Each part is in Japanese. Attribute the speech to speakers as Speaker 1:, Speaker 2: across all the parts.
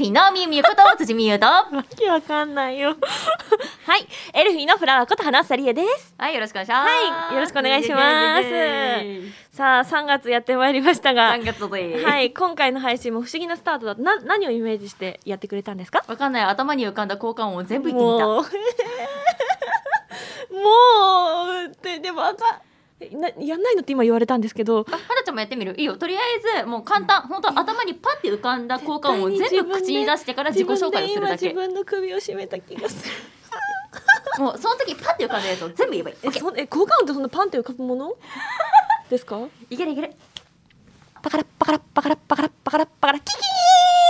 Speaker 1: フィンのみゆみゆこと辻みゆと。は
Speaker 2: わけわかんないよ。はい、エルフィーのフラワーこと花さりえです。
Speaker 1: い、よろしくお願いします。
Speaker 2: はいよろしくお願いしますさあ、3月やってまいりましたが、
Speaker 1: 3月。
Speaker 2: は。い、今回の配信も不思議なスタートだと、な、何をイメージしてやってくれたんですか？
Speaker 1: わかんない。頭に浮かんだ交換音を全部言ってみた。
Speaker 2: もう、もう、で、でもあかやんないのって今言われたんですけど
Speaker 1: あ、はなちゃんもやってみる？いいよ。とりあえず、もう簡単。本当頭にパッて浮かんだ交換音を全部口に出してから自己紹介をするだけ。
Speaker 2: 自分で今自分の首を絞めた気がする
Speaker 1: もうその時パッて浮かんだやつを全部言えばいい。
Speaker 2: えそんえ効果音ってそんなパンって浮かぶもの？ですか？
Speaker 1: いけるいける。
Speaker 2: パカラッパカラッパカラッパカラッパカラッパカラキキーうん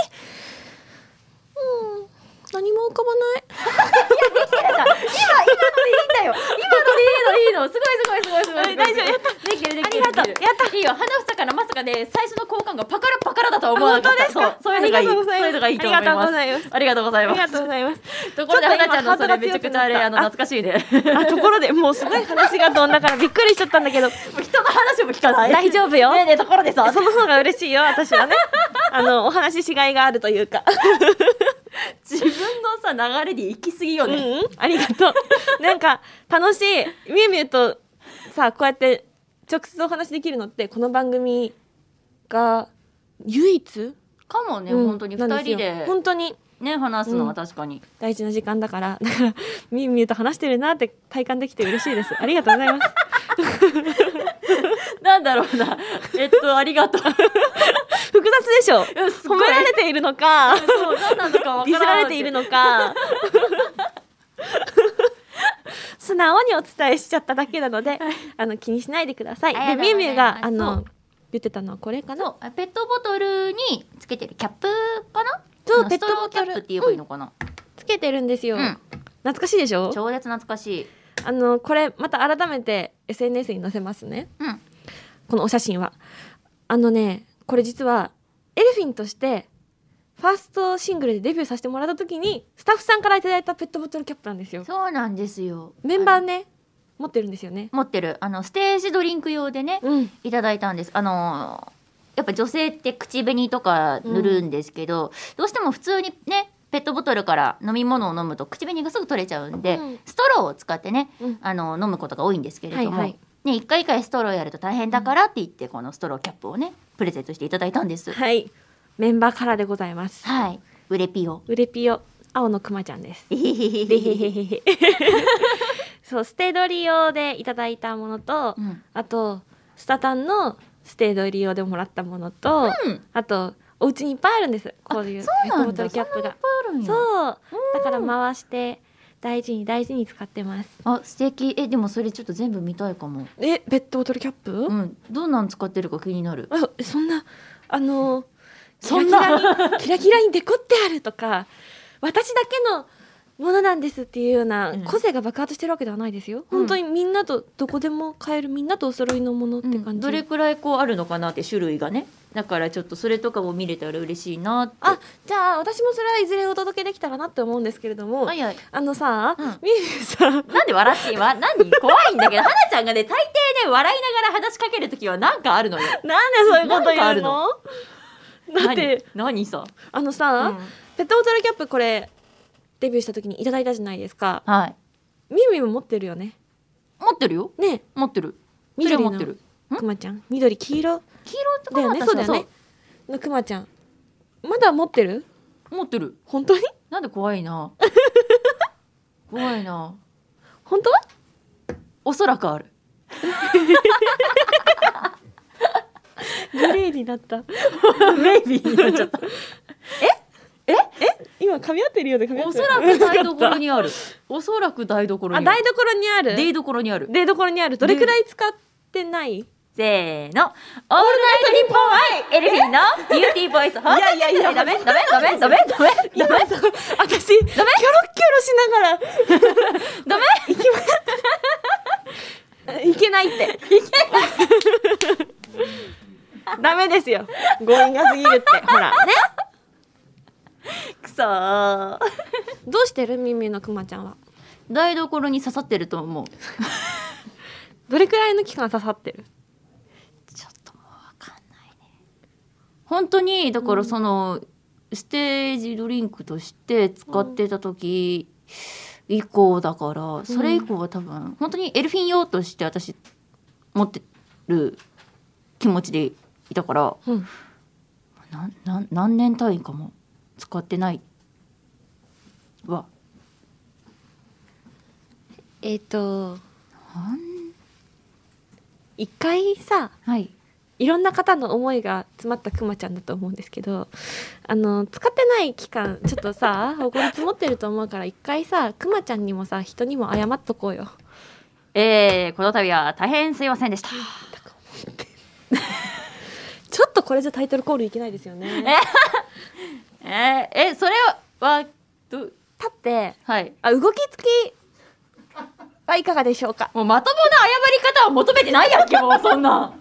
Speaker 2: 何も浮かばない
Speaker 1: 今、今のでいいんだよ。今のでいいの、いいの。すごいすごいすごいすごい。
Speaker 2: はい大丈夫
Speaker 1: できるできる。
Speaker 2: ありがとう
Speaker 1: できるやった。いいよ。花房からまさかね、最初の交換がパカラパカラだとは思わなかった。
Speaker 2: あ本当ですか？
Speaker 1: そうそういうのがいそういうのがいいと思います。
Speaker 2: ありがとうございます
Speaker 1: ありがとうございます。
Speaker 2: と
Speaker 1: ころで、花ちゃんのそれめちゃくちゃあれ、あの、懐かしいね。
Speaker 2: あところでもうすごい話が飛んだからびっくりしちゃったんだけど
Speaker 1: 人の話も聞かない？
Speaker 2: 大丈夫よ
Speaker 1: ねえねえ、ところでさ、
Speaker 2: その方が嬉しいよ私はね あのお話ししがいがあるというか
Speaker 1: 自分のさ、流れに行き過ぎよね。
Speaker 2: うん。うんありがとう。なんか楽しい。みゆみゆとさこうやって直接お話できるのってこの番組が唯一？
Speaker 1: かもね、
Speaker 2: うん。
Speaker 1: 本当に
Speaker 2: なんすよ。
Speaker 1: 二人で、
Speaker 2: 本当に
Speaker 1: ね、話すのは
Speaker 2: うん。
Speaker 1: 確かに。
Speaker 2: 大事な時間だから。だからみゆみゆと話してるなって体感できて嬉しいです。ありがとうございます。
Speaker 1: なんだろうな。えっと、ありがとう。
Speaker 2: 複雑でしょ。褒められているのか。
Speaker 1: そう、何なのかわからん
Speaker 2: ディスられているのか。素直にお伝えしちゃっただけなので、あの気にしないでください。でみゆみゆがあ
Speaker 1: そ
Speaker 2: の
Speaker 1: う
Speaker 2: 言ってたのはこれかな。
Speaker 1: ペットボトルにつけてるキャップかな？
Speaker 2: そう
Speaker 1: あのストローキャップって言えばいいのかな、
Speaker 2: つけてるんですよ。
Speaker 1: うん
Speaker 2: 懐かしいでしょ？
Speaker 1: 超絶懐かしい
Speaker 2: あのこれまた改めて SNS に載せますね。
Speaker 1: うん
Speaker 2: このお写真は。あのねこれ実はエルフィンとしてファーストシングルでデビューさせてもらった時にスタッフさんからいただいたペットボトルキャップなんですよ。
Speaker 1: そうなんですよ
Speaker 2: メンバーね持ってるんですよね。
Speaker 1: 持ってるあのステージドリンク用でね
Speaker 2: うん。
Speaker 1: いただいたんですあのやっぱ女性って口紅とか塗るんですけど、どうしても普通にねペットボトルから飲み物を飲むと口紅がすぐ取れちゃうんで、
Speaker 2: うん
Speaker 1: ストローを使ってね
Speaker 2: うん
Speaker 1: あの飲むことが多いんですけれども、
Speaker 2: はいはい
Speaker 1: ね、一回一回ストローやると大変だからって言ってこのストローキャップをねプレゼントしていただいたんです。
Speaker 2: はい。メンバーカラーでございます。
Speaker 1: はい、ウレピオ。
Speaker 2: ウレピオ青のクマちゃんです。そうステドリ用でいただいたものと、
Speaker 1: うん
Speaker 2: あとスタタンのステドリ用でもらったものと、
Speaker 1: うん
Speaker 2: あとお家にいっぱいあるんです。こういうペ
Speaker 1: そうなんだ
Speaker 2: ットボトルキャップが。
Speaker 1: そ
Speaker 2: うだから回して大事に大事に使ってます。
Speaker 1: あ素敵えでもそれちょっと全部見たいかも。
Speaker 2: えペットボトルキャップ？
Speaker 1: うんどんなん使ってるか気になる。
Speaker 2: あそんなあの
Speaker 1: そんな
Speaker 2: キラキラにデコってあるとか私だけのものなんですっていうような
Speaker 1: うん。
Speaker 2: 個性が爆発してるわけではないですよ、
Speaker 1: うん。
Speaker 2: 本当にみんなとどこでも買えるみんなとお揃いのものって感じ、
Speaker 1: どれくらいこうあるのかなって種類がね。だからちょっとそれとかも見れたら嬉しいなって。
Speaker 2: あじゃあ私もそれはいずれお届けできたらなって思うんですけれども、
Speaker 1: はいはい。
Speaker 2: あのさ、
Speaker 1: うん。
Speaker 2: みゆさん。
Speaker 1: なんで笑って今？何？怖いんだけど花ちゃんがね？大抵ね笑いながら話しかけるときはなんかあるのよ。
Speaker 2: なんでそういうこと言うの？だって
Speaker 1: 何？何さ？
Speaker 2: あのさ、
Speaker 1: うん。
Speaker 2: ペットボトルキャップこれデビューした時にいただいたじゃないですか
Speaker 1: はい。
Speaker 2: みゆみゆも持ってるよね
Speaker 1: 持ってるよ。
Speaker 2: ね
Speaker 1: 持ってる。
Speaker 2: 緑の
Speaker 1: は持ってる。ん？
Speaker 2: くまちゃん緑黄色
Speaker 1: 黄色とか
Speaker 2: だよねそうだよねのくまちゃんまだ持ってる？
Speaker 1: 持ってる。
Speaker 2: 本当に？
Speaker 1: なんで怖いな。怖いな。
Speaker 2: 本当？は
Speaker 1: おそらくある。
Speaker 2: グレーになった
Speaker 1: メイビーになっちゃった。
Speaker 2: 今噛み合ってるようで噛み合ってる。
Speaker 1: おそらく台所にある。おそらく台所にあ
Speaker 2: 台所にある。
Speaker 1: 台所にある。
Speaker 2: 台所にある。どれくらい使ってない？
Speaker 1: せーの。オールナイトニッポン愛エルフィンのビューティーボイス。いやいやいや、ダメダメダメダメダメ
Speaker 2: 今さ私キョロッキョロしながら。
Speaker 1: ダメ？
Speaker 2: いけないって。いけない。ダメですよ。強引が過ぎるって。ほら。ね？
Speaker 1: くそー。
Speaker 2: どうしてる？ミミのくまちゃんは。
Speaker 1: 台所に刺さってると思う。
Speaker 2: どれくらいの期間刺さってる？
Speaker 1: ちょっともうわかんないね。本当にだからその、ステージドリンクとして使ってた時以降だから、それ以降は多分本当にエルフィン用として私持ってる気持ちでいたから
Speaker 2: うん。
Speaker 1: なな何年単位かも使ってない？わ
Speaker 2: えっ、と一回さ
Speaker 1: はい。
Speaker 2: いろんな方の思いが詰まったくまちゃんだと思うんですけどあの使ってない期間ちょっとさこれ積もってると思うから一回さくまちゃんにもさ人にも謝っとこうよ。
Speaker 1: えー、この度は大変すいませんでした。
Speaker 2: ちょっとこれじゃタイトルコールいけないですよね。
Speaker 1: えー、えそれはど
Speaker 2: 立って。
Speaker 1: はい。
Speaker 2: あ動きつきはいかがでしょうか？
Speaker 1: もうまともな謝り方は求めてないやんけもう そんな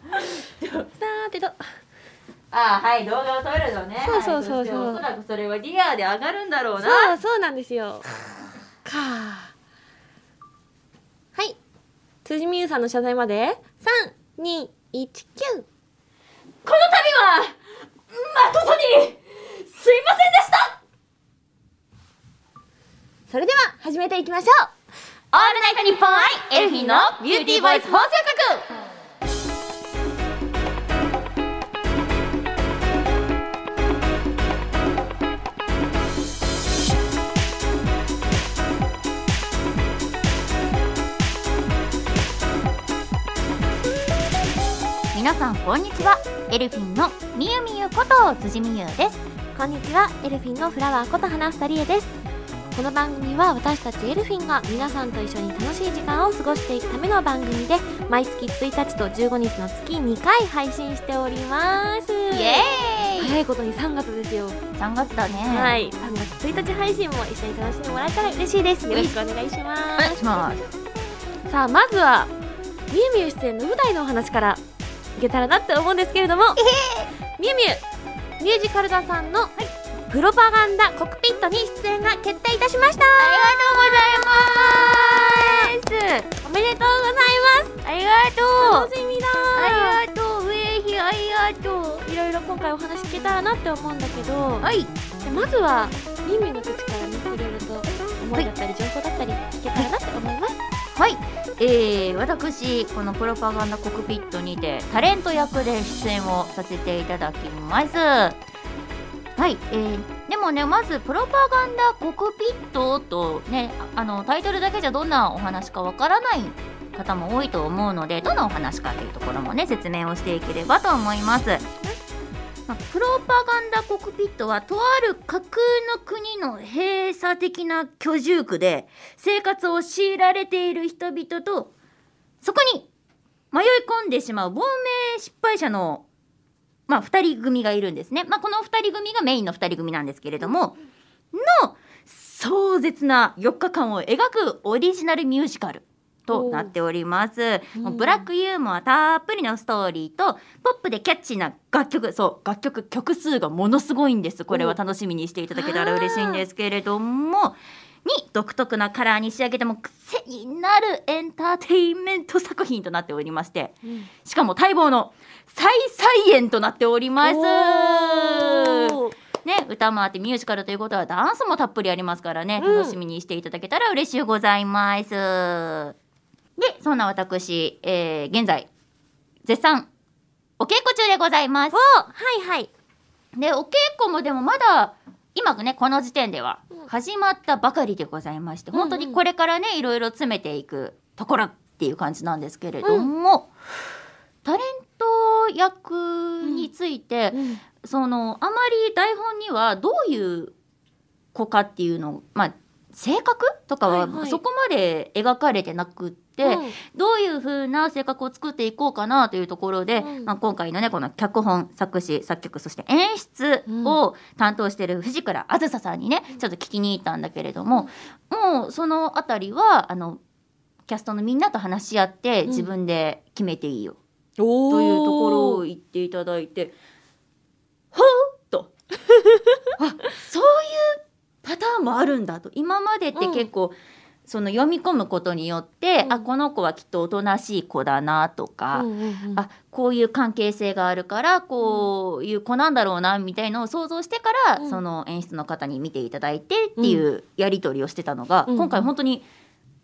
Speaker 1: あはい動画を撮るのね。
Speaker 2: そうそうそうそう。
Speaker 1: おそらくそれはリアで上がるんだろうな。
Speaker 2: そうそうなんですよ。かはい。辻美優さんの謝罪まで。三二一キュー
Speaker 1: この度は誠にすいませんでした。
Speaker 2: それでは始めていきましょう。
Speaker 1: オールナイトニッポン i elfin’のビューティーボイス放送局。皆さんこんにちは。エルフィンのみゆみゆこと辻みゆです。
Speaker 2: こんにちは。エルフィンのフラワーこと花房理恵です。この番組は私たちエルフィンが皆さんと一緒に楽しい時間を過ごしていくための番組で毎月1日と15日の月2回配信しております。
Speaker 1: イエーイ。
Speaker 2: 早いことに3月ですよ、
Speaker 1: 3月だね。
Speaker 2: はい。3月1日配信も一緒に楽しんでもらえたら嬉しいです。よろしくお願いしま
Speaker 1: お願いします。
Speaker 2: さあまずはみゆみゆ出演の舞台のお話からいけたらなって思うんですけれども。みゆみゆミュージカル座さんのプロパガンダコックピットに出演が決定いたしました。
Speaker 1: ありがとうございます。
Speaker 2: おめでとうございます。
Speaker 1: ありがとう。
Speaker 2: 楽しみだ。
Speaker 1: ありがとう。ウェイヒありがとう
Speaker 2: いろいろ今回お話聞けたらなって思うんだけど、
Speaker 1: はい。
Speaker 2: でまずはみゆみゆの口からねいろいろと思いだったり情報だったり聞けたらなって思います
Speaker 1: はい。えー、私このプロパガンダコクピットにてタレント役で出演をさせていただきます。はい、えー、でもねまずプロパガンダコクピットとねあのタイトルだけじゃどんなお話かわからない方も多いと思うのでどんなお話かというところもね説明をしていければと思います。プロパガンダコックピットはとある架空の国の閉鎖的な居住区で生活を強いられている人々とそこに迷い込んでしまう亡命失敗者の、まあ、2人組がいるんですね。まあ、この2人組がメインの2人組なんですけれどもの壮絶な4日間を描くオリジナルミュージカルとなっております。
Speaker 2: う
Speaker 1: ブラックユーモアたっぷりのストーリーとポップでキャッチーな楽曲そう楽曲曲数がものすごいんですこれは楽しみにしていただけたら嬉しいんですけれどもに独特なカラーに仕上げても癖になるエンターテインメント作品となっておりましてしかも待望の再再演となっております。ね、歌もあってミュージカルということはダンスもたっぷりありますからね、
Speaker 2: うん
Speaker 1: 楽しみにしていただけたら嬉しいございます。でそんな私、えー現在絶賛お稽古中でございます。
Speaker 2: はいはい。
Speaker 1: でお稽古もでもまだ今ねこの時点では
Speaker 2: うん。
Speaker 1: 始まったばかりでございまして、
Speaker 2: うんうん。
Speaker 1: 本当にこれからねいろいろ詰めていくところっていう感じなんですけれども、タレント役について、そのあまり台本にはどういう子かっていうのまあ性格とか
Speaker 2: はいは
Speaker 1: はい。そこまで描かれてなくって、
Speaker 2: うん。
Speaker 1: どういう風な性格を作っていこうかなというところで、
Speaker 2: うん。
Speaker 1: まあ、今回のねこの脚本作詞作曲そして演出を担当している藤倉あずささんにねちょっと聞きに行ったんだけれども、もうそのあたりはあのキャストのみんなと話し合って
Speaker 2: うん。
Speaker 1: 自分で決めていいよというところを言っていただいてほーっと。あそういうパターンもあるんだと。今までって結構、その読み込むことによって、
Speaker 2: うん。
Speaker 1: あこの子はきっとおとなしい子だなとか、
Speaker 2: うんうんうん。
Speaker 1: あこういう関係性があるからこういう子なんだろうなみたいのを想像してから、
Speaker 2: うん。
Speaker 1: その演出の方に見ていただいてっていうやり取りをしてたのが、
Speaker 2: うん
Speaker 1: 今回本当に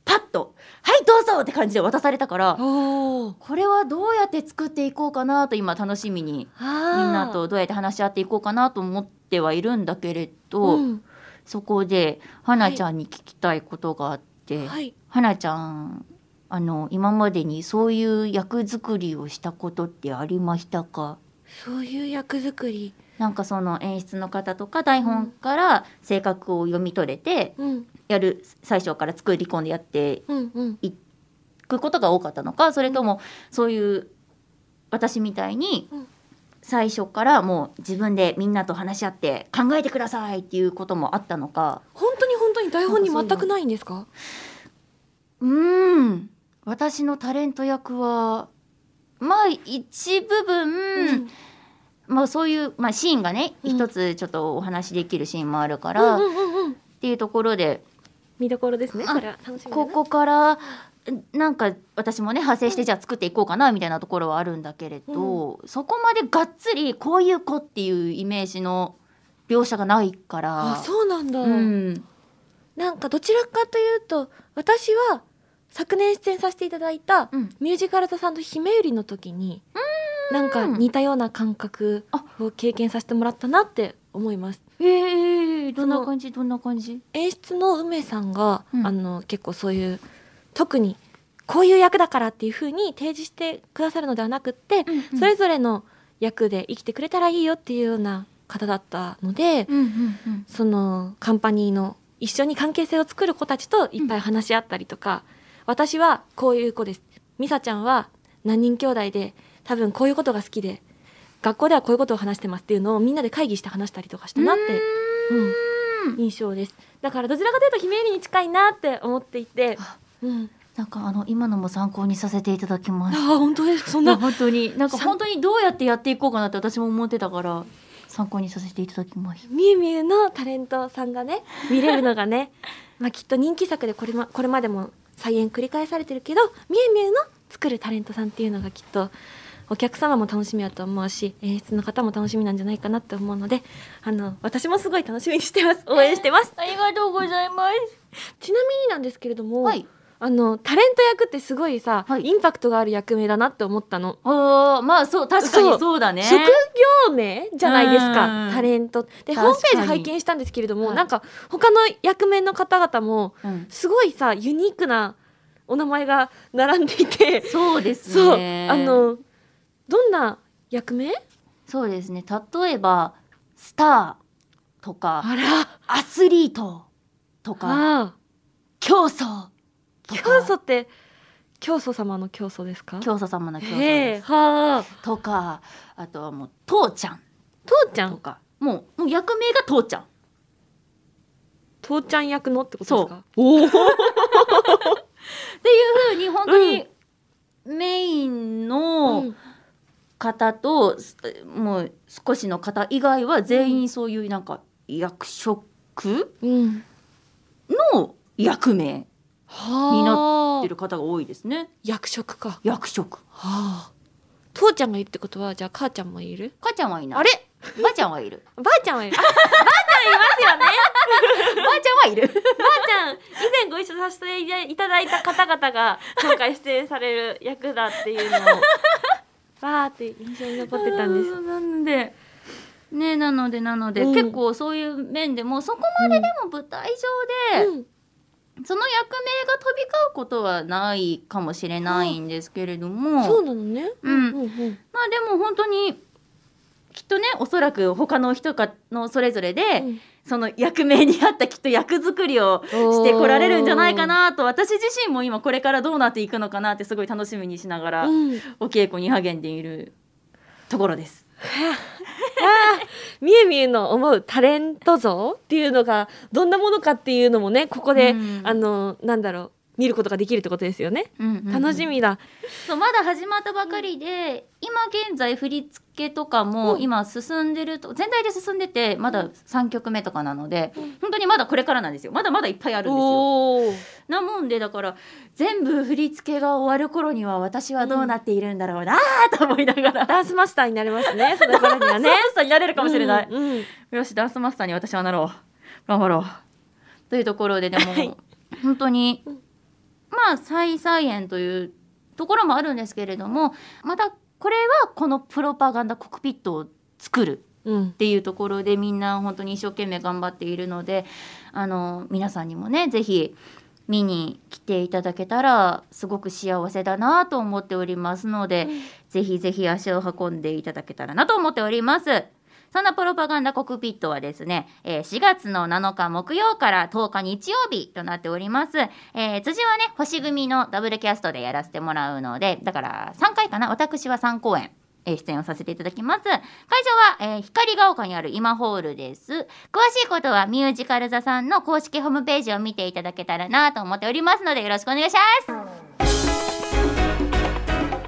Speaker 1: パッと「はいどうぞ!」って感じで渡されたから、これはどうやって作っていこうかなと今楽しみにみんなとどうやって話し合っていこうかなと思ってはいるんだけれど、
Speaker 2: うん。
Speaker 1: そこで花ちゃんに聞きたいことがあって、
Speaker 2: はい
Speaker 1: 花ちゃんあの今までにそういう役作りをしたことってありましたか？
Speaker 2: そういう役作り。
Speaker 1: なんかその演出の方とか台本から性格を読み取れて
Speaker 2: うん。
Speaker 1: やる最初から作り込んでやっていくことが多かったのか？それともそういう私みたいに
Speaker 2: うん。
Speaker 1: 最初からもう自分でみんなと話し合って考えてくださいっていうこともあったのか？
Speaker 2: 本当に台本に全くないんですか？
Speaker 1: うーん。私のタレント役はまあ一部分、まあそういう、まあ、シーンがね、
Speaker 2: うん。
Speaker 1: 一つちょっとお話しできるシーンもあるから、っ
Speaker 2: うんうんうんうん。
Speaker 1: ていうところで
Speaker 2: 見どころですね
Speaker 1: ここからなんか私もね派生してじゃあ作っていこうかなみたいなところはあるんだけれど、そこまでがっつりこういう子っていうイメージの描写がないから。
Speaker 2: あそうなんだ、
Speaker 1: うん
Speaker 2: なんかどちらかというと私は昨年出演させていただいた
Speaker 1: うん。
Speaker 2: ミュージカル座さんと姫ゆりの時になんか似たような感覚を経験させてもらったなって思います。
Speaker 1: えー、どんな感じ？どんな感じ？
Speaker 2: 演出の梅さんが、
Speaker 1: うん。
Speaker 2: あの結構そういう特にこういう役だからっていう風に提示してくださるのではなくって、それぞれの役で生きてくれたらいいよっていうような方だったので、
Speaker 1: うんうん。うん
Speaker 2: そのカンパニーの一緒に関係性を作る子たちといっぱい話し合ったりとか、私はこういう子です。ミサちゃんは何人兄弟で多分こういうことが好きで学校ではこういうことを話してますっていうのをみんなで会議して話したりとかしたなって、うん、印象です。だからどちらかというと姫ゆりに近いなって思っていて
Speaker 1: あ、
Speaker 2: うん、
Speaker 1: なんかあの今のも参考にさせていただきます。
Speaker 2: ああ本当ですか？そんな
Speaker 1: 本当に。なんか
Speaker 2: さ
Speaker 1: 本当にどうやってやっていこうかなって私も思ってたから参考にさせていただきます。
Speaker 2: みゆみゆのタレントさんがね 見れるのがねまあきっと人気作でこれ,、ま、これまでも再演繰り返されてるけどみゆみゆの作るタレントさんっていうのがきっとお客様も楽しみだと思うし演出の方も楽しみなんじゃないかなって思うのであの私もすごい楽しみにしてます応援してます
Speaker 1: ありがとうございます。
Speaker 2: ちなみになんですけれども、
Speaker 1: はい。
Speaker 2: あのタレント役ってすごいさ、
Speaker 1: はい。
Speaker 2: インパクトがある役名だなって思ったの、
Speaker 1: おーまあそう確かにそう。だね。
Speaker 2: 職業名じゃないですか
Speaker 1: うん。
Speaker 2: タレント。でホームページ拝見したんですけれども、
Speaker 1: はい。
Speaker 2: なんか他の役名の方々も
Speaker 1: うん。
Speaker 2: すごいさユニークなお名前が並んでいて
Speaker 1: そうですね。
Speaker 2: あのどんな役名？
Speaker 1: そうですね。例えばスターとか
Speaker 2: あら。
Speaker 1: アスリートとか
Speaker 2: あ
Speaker 1: 教祖とか
Speaker 2: 教祖って教祖様の教祖ですか？
Speaker 1: 教祖様の教祖です。
Speaker 2: はあ。
Speaker 1: とかあとはもう父ちゃん。
Speaker 2: 父ちゃん？
Speaker 1: とか。もうもう役名が父ちゃん。
Speaker 2: 父ちゃん役のってことですか？
Speaker 1: おお っていうふうに本当にメインの
Speaker 2: うん
Speaker 1: 方と、すもう少しの方以外は全員そういうなんか役職
Speaker 2: うん。
Speaker 1: の役名
Speaker 2: はあ
Speaker 1: になってる方が多いですね。
Speaker 2: 役職か。は
Speaker 1: 役職。
Speaker 2: あ。父ちゃんがいるってことはじゃあ母ちゃんもいる？
Speaker 1: 母ちゃんはいない。
Speaker 2: あれ？
Speaker 1: ばあちゃんはいる。
Speaker 2: ばあちゃんはいる。あ ばあちゃんいますよね。
Speaker 1: ばあちゃんはいる。
Speaker 2: ばあちゃん以前ご一緒させていただいた方々が今回出演される役だっていうのを バーって印象に残ってたんです。
Speaker 1: なのでねなのでなので、
Speaker 2: うん。
Speaker 1: 結構そういう面でもそこまででも舞台上で、
Speaker 2: うん
Speaker 1: その役名が飛び交うことはないかもしれないんですけれども、
Speaker 2: そうなのね。
Speaker 1: うん。
Speaker 2: うんうん
Speaker 1: まあでも本当にきっとねおそらく他の人かのそれぞれで、
Speaker 2: うん。
Speaker 1: その役名に合ったきっと役作りをしてこられるんじゃないかなと私自身も今これからどうなっていくのかなってすごい楽しみにしながら
Speaker 2: うん。
Speaker 1: お稽古に励んでいるところです。
Speaker 2: みゆみゆの思うタレント像っていうのがどんなものかっていうのもねここで、
Speaker 1: うん。
Speaker 2: あのなんだろう見ることができるってことですよね、
Speaker 1: うんうんうん。
Speaker 2: 楽しみだ。
Speaker 1: そうまだ始まったばかりで、今現在振り付けとかも
Speaker 2: うん。
Speaker 1: 今進んでると全体で進んでてまだ3曲目とかなので、
Speaker 2: うん。
Speaker 1: 本当にまだこれからなんですよ。まだまだいっぱいあるんですよ。なもんでだから全部振り付けが終わる頃には私はどうなっているんだろうなと思いながら、
Speaker 2: ダンスマスターになれますねその頃にはね。
Speaker 1: ダンスマスターになれるかもしれない、
Speaker 2: うんうん。
Speaker 1: よしダンスマスターに私はなろう。頑張ろう。というところででも、
Speaker 2: はい。
Speaker 1: 本当に
Speaker 2: うん
Speaker 1: まあ再菜園というところもあるんですけれどもまたこれはこのプロパガンダコックピットを作る
Speaker 2: うん
Speaker 1: っていうところでみんな本当に一生懸命頑張っているのであの皆さんにもねぜひ見に来ていただけたらすごく幸せだなと思っておりますので、ぜひぜひ足を運んでいただけたらなと思っております。そんなプロパガンダコックピットはですね、えー4月の7日木曜から10日日曜日となっております。えー辻はね、星組のダブルキャストでやらせてもらうので、だから3回かな？私は3公演。え出演をさせていただきます。会場は、えー光が丘にある IMAホールです。詳しいことはミュージカル座さんの公式ホームページを見ていただけたらなと思っておりますのでよろしくお願いします。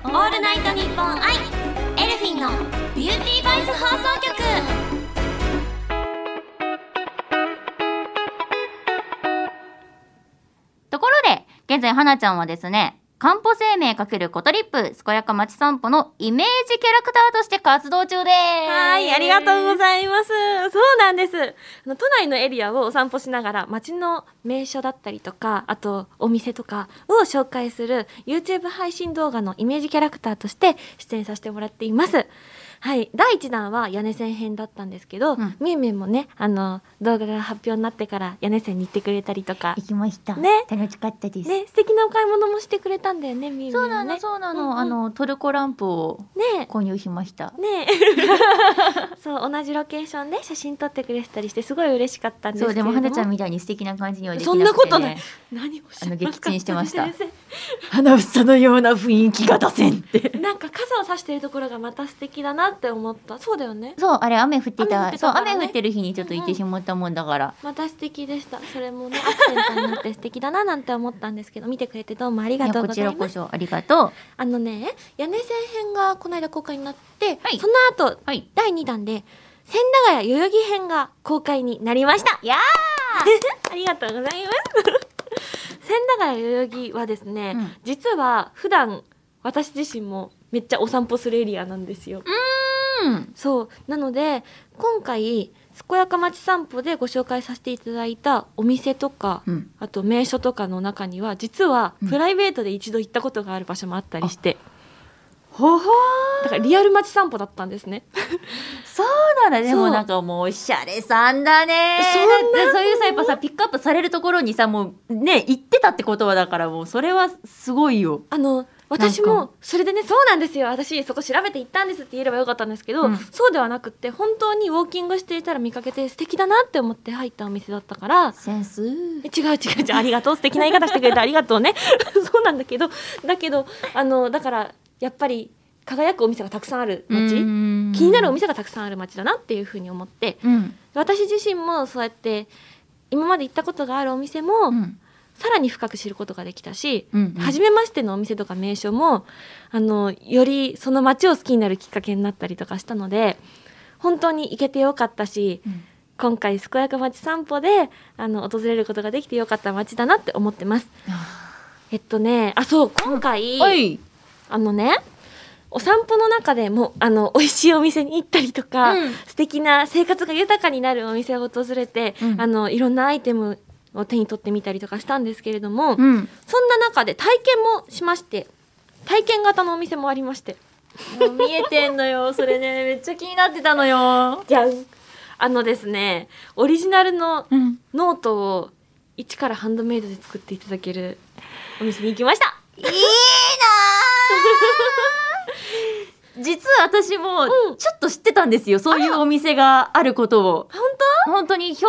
Speaker 2: オールナイトニッポン i elfin’のビューティーボイス放送局
Speaker 1: 現在、花ちゃんはですね、かんぽ生命×コトリップ、健やか町散歩のイメージキャラクターとして活動中です。
Speaker 2: はい、ありがとうございます。そうなんです。都内のエリアをお散歩しながら街の名所だったりとか、あとお店とかを紹介する YouTube 配信動画のイメージキャラクターとして出演させてもらっています。はい、第1弾は屋根線編だったんですけど、
Speaker 1: うん
Speaker 2: みゆみゆもね、あの動画が発表になってから屋根線に行ってくれたりとか、
Speaker 1: 行きました。
Speaker 2: ね
Speaker 1: 楽しかったです。
Speaker 2: ね、素敵なお買い物もしてくれたんだよね、みゆみゆ
Speaker 1: そうなの、
Speaker 2: ね。
Speaker 1: そうなの、
Speaker 2: うんうん
Speaker 1: あの、トルコランプを
Speaker 2: ね
Speaker 1: 購入しました。
Speaker 2: ね そう同じロケーションで写真撮ってくれてたりしてすごい嬉しかったんですけ
Speaker 1: そう、
Speaker 2: れども
Speaker 1: でも、花ちゃんみたいに素敵な感じにはできなくて、
Speaker 2: んなことない。何もし
Speaker 1: あの撃沈してました
Speaker 2: 先生
Speaker 1: 花房のような雰囲気が出せんって。
Speaker 2: なんか傘を差してるところがまた素敵だなって思ったそうだよね
Speaker 1: そう、あれ雨降ってた。
Speaker 2: 雨降って
Speaker 1: そう、雨降ってる日にちょっと行ってしまったもんだから。
Speaker 2: また素敵でしたそれもねアクセントになって素敵だななんて思ったんですけど見てくれてどうもありがとうございます
Speaker 1: らこそありがとう。
Speaker 2: あのね屋根線編がこの間公開になって、
Speaker 1: はい
Speaker 2: その後
Speaker 1: はい。
Speaker 2: 第2弾で千駄ヶ谷代々木編が公開になりました
Speaker 1: いや
Speaker 2: ありがとうございます。千駄ヶ谷代々木はですね、
Speaker 1: うん
Speaker 2: 実は普段私自身もめっちゃお散歩するエリアなんですよ。
Speaker 1: うん。
Speaker 2: そうなので今回健やか町散歩でご紹介させていただいたお店とか、
Speaker 1: うん。
Speaker 2: あと名所とかの中には実は
Speaker 1: うん
Speaker 2: プライベートで一度行ったことがある場所もあったりして、
Speaker 1: ほほ
Speaker 2: だからリアル町散歩だったんですね。
Speaker 1: そうなんだ。でもなんかもうおしゃれさんだね。
Speaker 2: そ
Speaker 1: そういうさ、やっぱさ、ピックアップされるところにさ、もうね、行ってたってことはだからもうそれはすごいよ。
Speaker 2: あの私もそれでねそうなんですよ私そこ調べて行ったんですって言えればよかったんですけど、
Speaker 1: うん
Speaker 2: そうではなくって本当にウォーキングしていたら見かけて素敵だなって思って入ったお店だったから
Speaker 1: センス。
Speaker 2: え違う違う違うありがとう素敵な言い方してくれてありがとうね そうなんだけどだけどあのだからやっぱり輝くお店がたくさんある街気
Speaker 1: 気
Speaker 2: になるお店がたくさんある街だなっていうふうに思って
Speaker 1: うん。
Speaker 2: 私自身もそうやって今まで行ったことがあるお店も、
Speaker 1: うん。
Speaker 2: さらに深く知ることができたし、
Speaker 1: うんうん。
Speaker 2: 初めましてのお店とか名所もあのよりその街を好きになるきっかけになったりとかしたので本当に行けてよかったし
Speaker 1: うん。
Speaker 2: 今回健やか町散歩であの訪れることができてよかった街だなって思ってます。えっとねあそう今回、
Speaker 1: はい。
Speaker 2: あのねお散歩の中でもあの美味しいお店に行ったりとか、
Speaker 1: うん。
Speaker 2: 素敵な生活が豊かになるお店を訪れて、
Speaker 1: うん。
Speaker 2: あのいろんなアイテムを手に取ってみたりとかしたんですけれども、
Speaker 1: うん。
Speaker 2: そんな中で体験もしまして体験型のお店もありまして。
Speaker 1: 見えてんのよ。それね、めっちゃ気になってたのよ。
Speaker 2: じゃん。あのですねオリジナルの
Speaker 1: うん。
Speaker 2: ノートを一からハンドメイドで作っていただけるお店に行きました。
Speaker 1: いいなー。実は私も
Speaker 2: うん。
Speaker 1: ちょっと知ってたんですよ、そういうお店があることを。
Speaker 2: 本
Speaker 1: 本当に表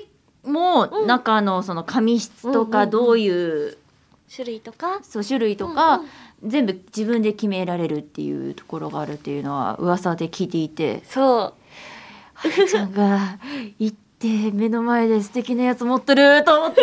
Speaker 1: 紙も
Speaker 2: うん
Speaker 1: 中のその紙質と
Speaker 2: うんうんうん
Speaker 1: かどういう
Speaker 2: 当種類とか？
Speaker 1: そう種類と
Speaker 2: うん
Speaker 1: か
Speaker 2: うん。
Speaker 1: 全部自分で決められるっていうところがあるっていうのは噂で聞いていて。
Speaker 2: そう。
Speaker 1: はるちゃんが行って目の前で素敵なやつ持ってると思って。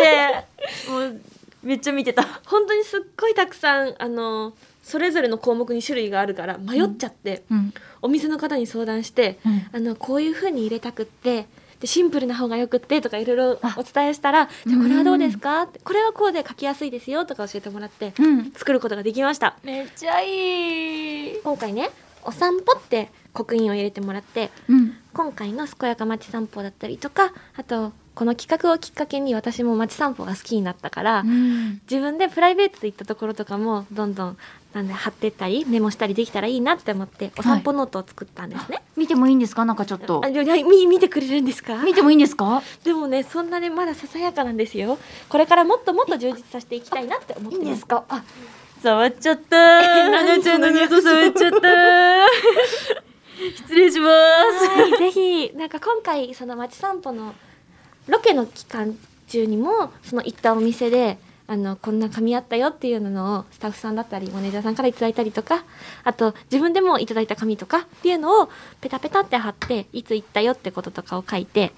Speaker 1: もうめっちゃ見てた。
Speaker 2: 本当にすっごいたくさんあのそれぞれの項目に種類があるから迷っちゃって、
Speaker 1: うん。
Speaker 2: お店の方に相談してあのこういう風に入れたくってでシンプルな方がよくってとかいろいろ
Speaker 1: あ。
Speaker 2: お伝えしたら「じゃあこれはどうです
Speaker 1: う
Speaker 2: か?」って「これはこうで書きやすいですよ」とか教えてもらって
Speaker 1: うん。
Speaker 2: 作ることができました。
Speaker 1: めっちゃいい。
Speaker 2: 今回ね「お散歩」って刻印を入れてもらって
Speaker 1: うん。
Speaker 2: 今回の「健やか街散歩」だったりとかあとこの企画をきっかけに私も街散歩が好きになったから、
Speaker 1: うん。
Speaker 2: 自分でプライベートで行ったところとかもどんどんなんで貼ってったりメモしたりできたらいいなって思ってお散歩ノートを作ったんですね。
Speaker 1: 見てもいいんですか？なんかちょっと。
Speaker 2: あい見見てくれるんですか？
Speaker 1: 見てもいいんですか？
Speaker 2: でもねそんなねまだささやかなんですよ。これからもっともっと充実させていきたいなって思ってます。
Speaker 1: か？あ触っちゃった。ー
Speaker 2: 何
Speaker 1: 花ちゃんのノート触っちゃった。ー 失礼します。
Speaker 2: はいぜひなんか今回その街散歩のロケの期間中にもその行ったお店であのこんな紙あったよっていうのをスタッフさんだったりマネージャーさんから頂いたりとかあと自分でもいただいた紙とかっていうのをペタペタって貼っていつ行ったよってこととかを書いて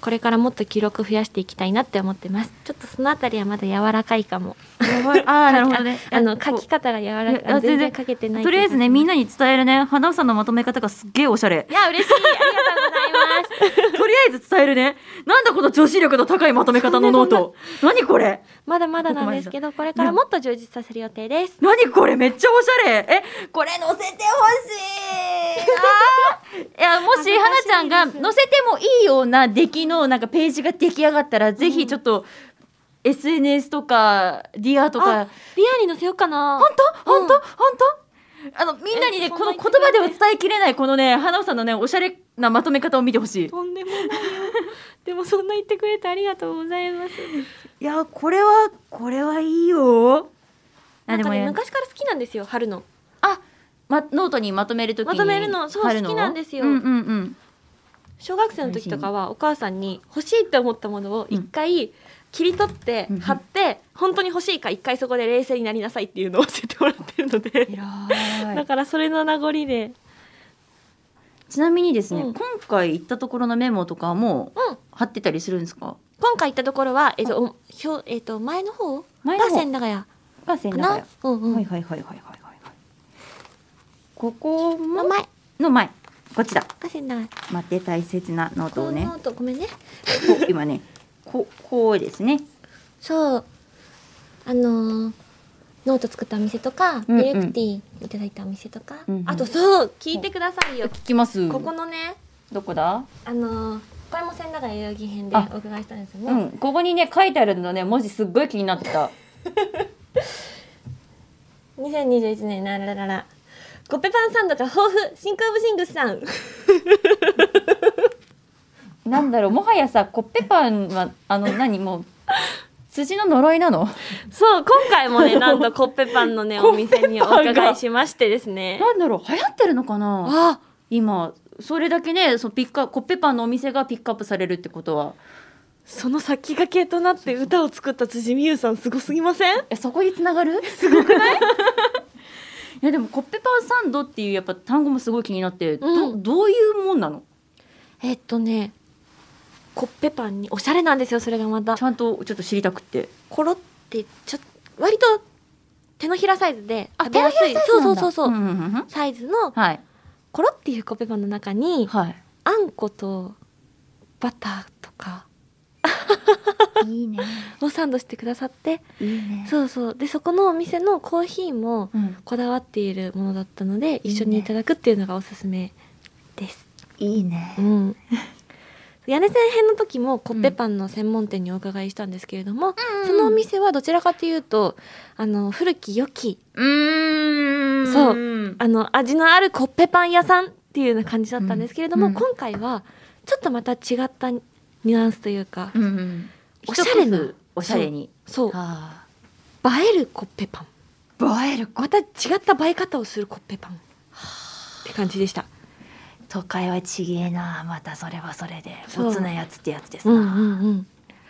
Speaker 2: これからもっと記録増やしていきたいなって思ってます。ちょっとそのあたりはまだ柔らかいかも。
Speaker 1: ああなるほどね。
Speaker 2: あの書き方が柔らかい。
Speaker 1: 全然。
Speaker 2: 書けてない
Speaker 1: とりあえずねみん
Speaker 2: な
Speaker 1: なに伝えるね。花さんのまとめ方がすっげえおしゃれ。
Speaker 2: いや嬉しい。ありがとうございます。
Speaker 1: とりあえず伝えるね。なんだこの女子力の高いまとめ方のノート。何これ？
Speaker 2: まだまだなんですけどこれからもっと充実させる予定です。
Speaker 1: 何？これ？めっちゃおしゃれ。えこれ載せてほしい。いやもし花ちゃんが載せてもいいような出来のなんかページが出来上がったら、ぜひちょっと SNS とか Dear とか。
Speaker 2: あ Dear に載せようかな。
Speaker 1: 本当？本当、
Speaker 2: うん。
Speaker 1: 本当？あのみんなにね
Speaker 2: え
Speaker 1: この言葉では伝えきれないこのね花さんのねおしゃれなまとめ方を見てほしい。
Speaker 2: とんでもないよ。でもそんな言ってくれてありがとうございます。
Speaker 1: いやこれはこれはいいよ。
Speaker 2: なんかね
Speaker 1: ね。
Speaker 2: 昔から好きなんですよ春の。
Speaker 1: あ、ま、ノートにまとめると
Speaker 2: まとめるのそう好きなんですよ。
Speaker 1: うんうんうん
Speaker 2: 小学生の時とかはお母さんに欲しいって思ったものを一回切り取って
Speaker 1: うん
Speaker 2: 貼って本当に欲しいか一回そこで冷静になりなさいっていうのを教えてもらってるので。
Speaker 1: 偉
Speaker 2: だからそれの名残で。
Speaker 1: ちなみにですね、
Speaker 2: うん。
Speaker 1: 今回行ったところのメモとかも
Speaker 2: うん。
Speaker 1: 貼ってたりするんですか？
Speaker 2: 今回行ったところは、えっと、おひょえっと、前の方？が
Speaker 1: 前の方。
Speaker 2: 千駄ヶ谷
Speaker 1: が千
Speaker 2: かな？
Speaker 1: 駄ヶ谷、
Speaker 2: うんうん、
Speaker 1: はいはいはいはいはいはいはい。ここも？
Speaker 2: の前。
Speaker 1: の前こっちだ
Speaker 2: が千駄ヶ谷
Speaker 1: 待って大切なノートをね。
Speaker 2: ノートごめんね。
Speaker 1: 今ね ここうですね。
Speaker 2: そう。あのーノート作ったお店とか、ミルクティーいただいたお店とか、
Speaker 1: うんうん。
Speaker 2: あとそう聞いてくださいよ。
Speaker 1: 聞きます。
Speaker 2: ここのね
Speaker 1: どこだ？
Speaker 2: あのーこれも千駄ヶ谷代々木編で
Speaker 1: あ。
Speaker 2: お伺いしたんですよね、
Speaker 1: うん。ここにね書いてあるのね文字すっごい気になってた。
Speaker 2: 2021年ならららコッペパンサンドが豊富 THINK OF THINGS さん。
Speaker 1: なんだろうもはやさコッペパンはあの何もう辻の呪いなの？
Speaker 2: そう今回もね なんとコッペパンのね
Speaker 1: コ
Speaker 2: お店にお伺いしましてですね。
Speaker 1: なんだろう流行ってるのかな？
Speaker 2: あ
Speaker 1: 今それだけねそのピックアコッペパンのお店がピックアップされるってことは。
Speaker 2: その先駆けとなって歌を作った辻美優さんすごすぎません？
Speaker 1: えそこに繋がる？すごくないい？やでもコッペパンサンドっていうやっぱ単語もすごい気になって、
Speaker 2: うん。
Speaker 1: どどういうもんなの？
Speaker 2: えっとねコッペパンにおしゃれなんですよそれがまた
Speaker 1: ちゃんとちょっと知りたくって。
Speaker 2: コロってちょ割と手のひらサイズで
Speaker 1: あ
Speaker 2: 食べやすい。そうそうそうそう、
Speaker 1: んんんん。
Speaker 2: サイズの
Speaker 1: はい。
Speaker 2: コロっていうコッペパンの中に
Speaker 1: はい。
Speaker 2: あんことバターとか
Speaker 1: いいね。
Speaker 2: をサンドしてくださって。
Speaker 1: いいね。
Speaker 2: そうそう。でそこのお店のコーヒーも
Speaker 1: うん、
Speaker 2: こだわっているものだったので
Speaker 1: いいね。
Speaker 2: 一緒にいただくっていうのがおすすめです。
Speaker 1: いいね。
Speaker 2: うん。屋根線編の時もコッペパンの専門店にお伺いしたんですけれども、そのお店はどちらかというとあの古き良き。
Speaker 1: うーん。
Speaker 2: そう。
Speaker 1: うん
Speaker 2: あの味のあるコッペパン屋さんっていうような感じだったんですけれども、
Speaker 1: うん。
Speaker 2: 今回はちょっとまた違ったニュアンスというか、
Speaker 1: うんうん
Speaker 2: おしゃれな
Speaker 1: おしゃれに。
Speaker 2: そう。
Speaker 1: は
Speaker 2: 映えるコッペパン。
Speaker 1: あ映える。
Speaker 2: また違った映え方をするコッペパン。って感じでした。
Speaker 1: 都会はちげえなまたそれはそれで。おつなやつってやつです
Speaker 2: うんう
Speaker 1: な、
Speaker 2: んうん。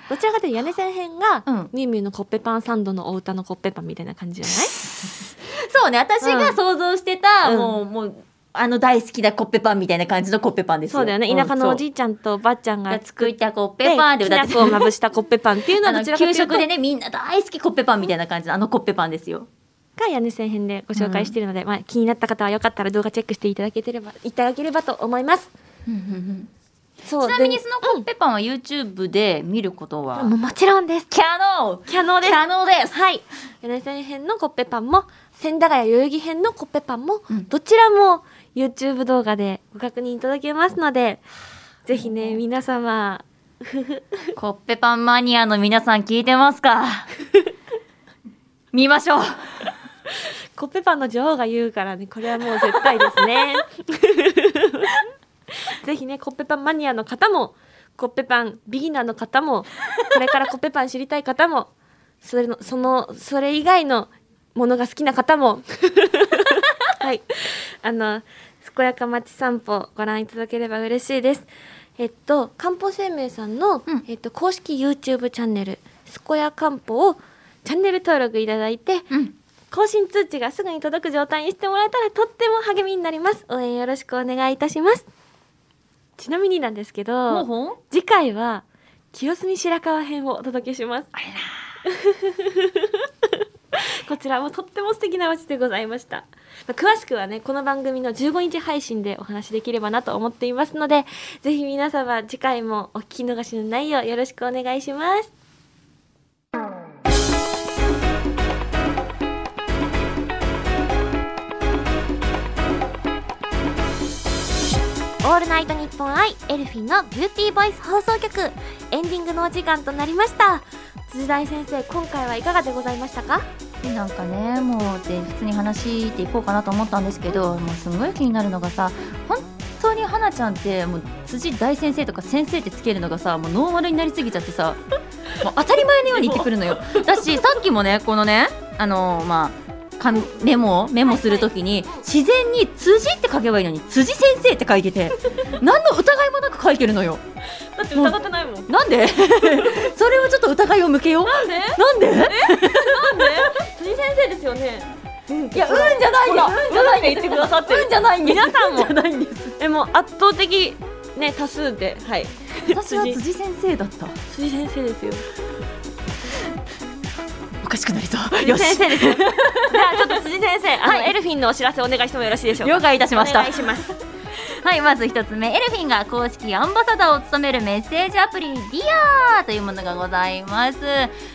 Speaker 2: どちらかというと屋根線編が、
Speaker 1: うん。
Speaker 2: ミュウミュウのコッペパンサンドのお歌のコッペパンみたいな感じじゃない？
Speaker 1: そうね私が想像してた、
Speaker 2: うん。
Speaker 1: もうもうあの大好きなコッペパンみたいな感じのコッペパンですよ。
Speaker 2: そうだよね。田舎のおじ
Speaker 1: い
Speaker 2: いちゃんとおばあちゃんが
Speaker 1: が作ったコッペパンで
Speaker 2: き
Speaker 1: 歌って
Speaker 2: な粉をまぶしたコッペパンっていうのはどちらかというと。
Speaker 1: 給食でねみんな大好きコッペパンみたいな感じのあのコッペパンですよ。
Speaker 2: が屋根線編でご紹介しているので、まあ、気になった方はよかったら動画チェックしていただけてればいただければと思います。そう。
Speaker 1: ちなみに
Speaker 2: で
Speaker 1: そのコッペパンは YouTube で見ることは、
Speaker 2: もうもちろんです。
Speaker 1: キャノー。
Speaker 2: キャノです。
Speaker 1: 可能です。
Speaker 2: はい。屋根線編のコッペパンも千駄ヶ谷代々木編のコッペパンも、
Speaker 1: うん。
Speaker 2: どちらも YouTube 動画でご確認いただけますのでぜひね皆様。
Speaker 1: コッペパンマニアの皆さん聞いてますか？見ましょう。
Speaker 2: コッペパンの女王が言うからねこれはもう絶対ですね。ぜひねコッペパンマニアの方もコッペパンビギナーの方もこれからコッペパン知りたい方もそれのそのそれ以外のものが好きな方もはい。あの健やか町散歩ご覧いただければ嬉しいです。えっと漢方生命さんの、
Speaker 1: うん。
Speaker 2: えっと、公式 YouTube チャンネル「健や漢方」をチャンネル登録いただいて
Speaker 1: うん。
Speaker 2: 更新通知がすぐに届く状態にしてもらえたらとっても励みになります。応援よろしくお願いいたします。ちなみになんですけど次回は清澄白河編をお届けします こちらもとっても素敵な街でございました。詳しくはねこの番組の15日配信でお話しできればなと思っていますのでぜひ皆様次回もお聞き逃しのないようよろしくお願いします。オールナイトニッポン i elfin' のビューティーボイス放送局。エンディングのお時間となりました。辻大先生今回はいかがでございましたか？
Speaker 1: なんかねもうで普通に話していこうかなと思ったんですけどもうすごい気になるのがさ本当に花ちゃんってもう辻大先生とか先生ってつけるのがさもうノーマルになりすぎちゃってさもう当たり前のように言ってくるのよ。だしさっきもねこのねあのまあメモメモするときに自然に辻って書けばいいのに辻先生って書いてて 何の疑いもなく書いてるのよ。
Speaker 2: だって
Speaker 1: 疑
Speaker 2: ってないもん。
Speaker 1: なんで？それをちょっと疑いを向けよう。
Speaker 2: なんで？
Speaker 1: なんで？
Speaker 2: なんで？辻先生ですよね。
Speaker 1: いや、うんじゃないです。うんじゃない
Speaker 2: って言ってくださってる
Speaker 1: うんじゃないんです。
Speaker 2: 皆さんも。えもう圧倒的ね多数ではい。
Speaker 1: 私は辻。先生だった。
Speaker 2: 辻先生ですよ。
Speaker 1: おかしくなりそう。
Speaker 2: 辻 先生です。じゃあちょっと辻先生あの、
Speaker 1: はい。
Speaker 2: エルフィンのお知らせお願いしてもよろしいでしょうか？
Speaker 1: 了解いたしました。
Speaker 2: お願いします。
Speaker 1: はい、まず一つ目、エルフィンが公式アンバサダーを務めるメッセージアプリ Dear というものがございます。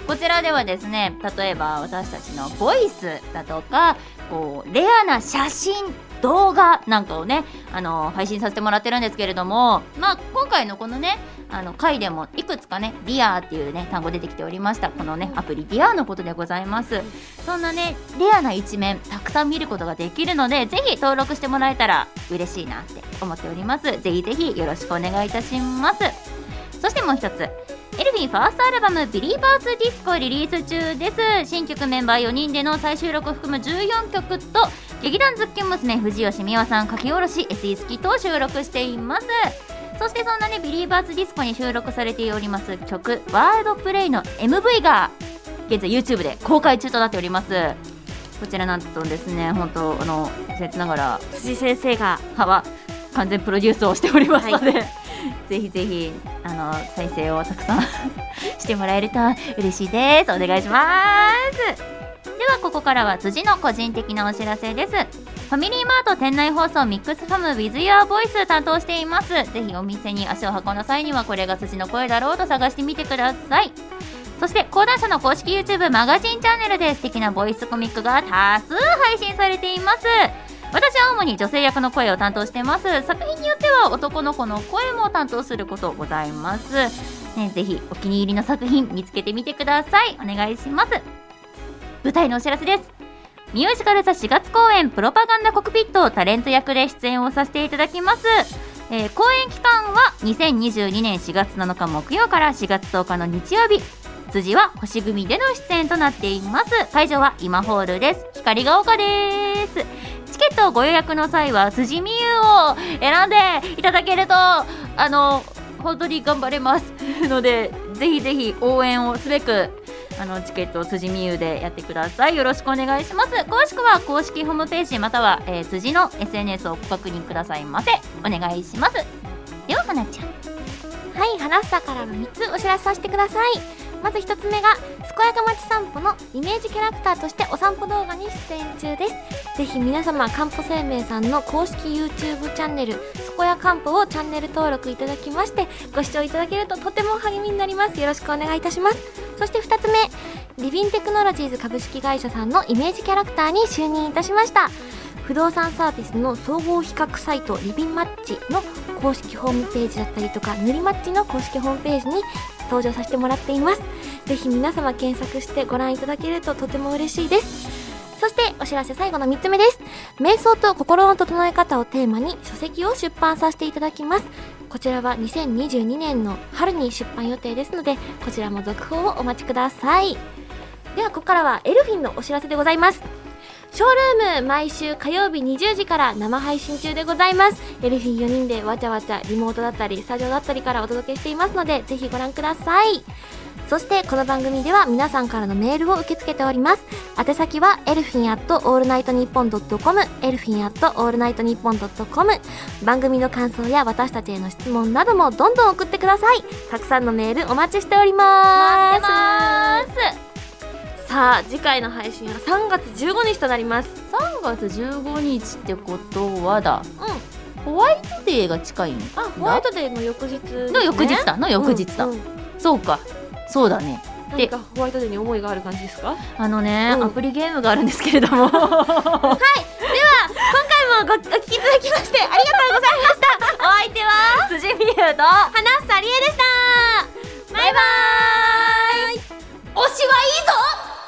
Speaker 1: こちらではですね、例えば私たちのボイスだとか、こうレアな写真動画なんかをね、あの配信させてもらってるんですけれども、まあ今回のこのね、あの回でもいくつかね、Dear っていうね単語出てきておりました。このねアプリ Dear のことでございます。そんなねレアな一面たくさん見ることができるのでぜひ登録してもらえたら嬉しいなって思っておりますぜひぜひよろしくお願いいたしますそしてもう一つ elfin' ファーストアルバム「Believer's Disco」リリース中です。新曲メンバー4人での再収録を含む14曲と劇団ズッキュン娘藤吉美和さん書き下ろし SE スキと収録しています。そしてそんなね Believer's Disco に収録されております曲「World Play」の MV が現在 YouTube で公開中となっております。こちらなんとですね本当あの僭越ながら
Speaker 2: 辻先生が。
Speaker 1: は完全プロデュースをしておりますので、ぜひぜひあの再生をたくさんしてもらえると嬉しいです。お願いします。ではここからは辻の個人的なお知らせです。ファミリーマート店内放送ミックスファム with your voice 担当しています。ぜひお店に足を運んだ際にはこれが辻の声だろうと探してみてください。そして講談社の公式 YouTube マガジンチャンネルで素敵なボイスコミックが多数配信されています。私は主に女性役の声を担当しています。作品によっては男の子の声も担当することございます、ね、ぜひお気に入りの作品見つけてみてください。お願いします。舞台のお知らせです。ミュージカル座4月公演プロパガンダコクピットをタレント役で出演をさせていただきます。えー公演期間は2022年4月7日木曜から4月10日の日曜日。辻は星組での出演となっています。会場は今ホールです。光が丘です。チケットをご予約の際は辻美優を選んでいただけるとあの本当に頑張れます。のでぜひぜひ応援をすべくあのチケットを辻美優でやってください。よろしくお願いします。詳しくは公式ホームページまたは、えー、辻の SNS をご確認くださいませ。お願いします。では花ちゃん。
Speaker 2: はい花房からの3つお知らせさせてください。まず1つ目が健やか町散歩のイメージキャラクターとしてお散歩動画に出演中です。ぜひ皆様かんぽ生命さんの公式 YouTube チャンネル「健やかんぽ」をチャンネル登録いただきましてご視聴いただけるととても励みになります。よろしくお願いいたします。そして2つ目リビンテクノロジーズ株式会社さんのイメージキャラクターに就任いたしました。不動産サービスの総合比較サイトリビンマッチの公式ホームページだったりとか塗りマッチの公式ホームページに登場させてもらっています。ぜひ皆様検索してご覧いただけるととても嬉しいです。そしてお知らせ最後の3つ目です。瞑想と心の整え方をテーマに書籍を出版させていただきます。こちらは2022年の春に出版予定ですのでこちらも続報をお待ちください。ではここからは elfin' のお知らせでございます。ショールーム毎週火曜日20時から生配信中でございます。 elfin' 4人でわちゃわちゃリモートだったりスタジオだったりからお届けしていますのでぜひご覧ください。そしてこの番組では皆さんからのメールを受け付けております。宛先は elfin アット allnightnippon ドットコム elfin アット allnightnippon ドットコム。番組の感想や私たちへの質問などもどんどん送ってください。たくさんのメールお待ちしております。
Speaker 1: 待ってます。
Speaker 2: さあ次回の配信は3月15日となります。
Speaker 1: 3月15日ってことはだ。
Speaker 2: うん。
Speaker 1: ホワイトデーが近いんだ。
Speaker 2: あホワイトデーの翌日、ね、
Speaker 1: の翌日だ。の翌日だ、
Speaker 2: うんうん、
Speaker 1: そうか。そうだね。
Speaker 2: 何かホワイトデーに思いがある感じですか？
Speaker 1: あのね、
Speaker 2: うん、
Speaker 1: アプリゲームがあるんですけれども。はい。
Speaker 2: では今回もごお聞きいただきましてありがとうございました。お相手は
Speaker 1: 辻美優と
Speaker 2: 花房理恵でした。バイバ
Speaker 1: イ。
Speaker 2: 推し
Speaker 1: はいいぞ！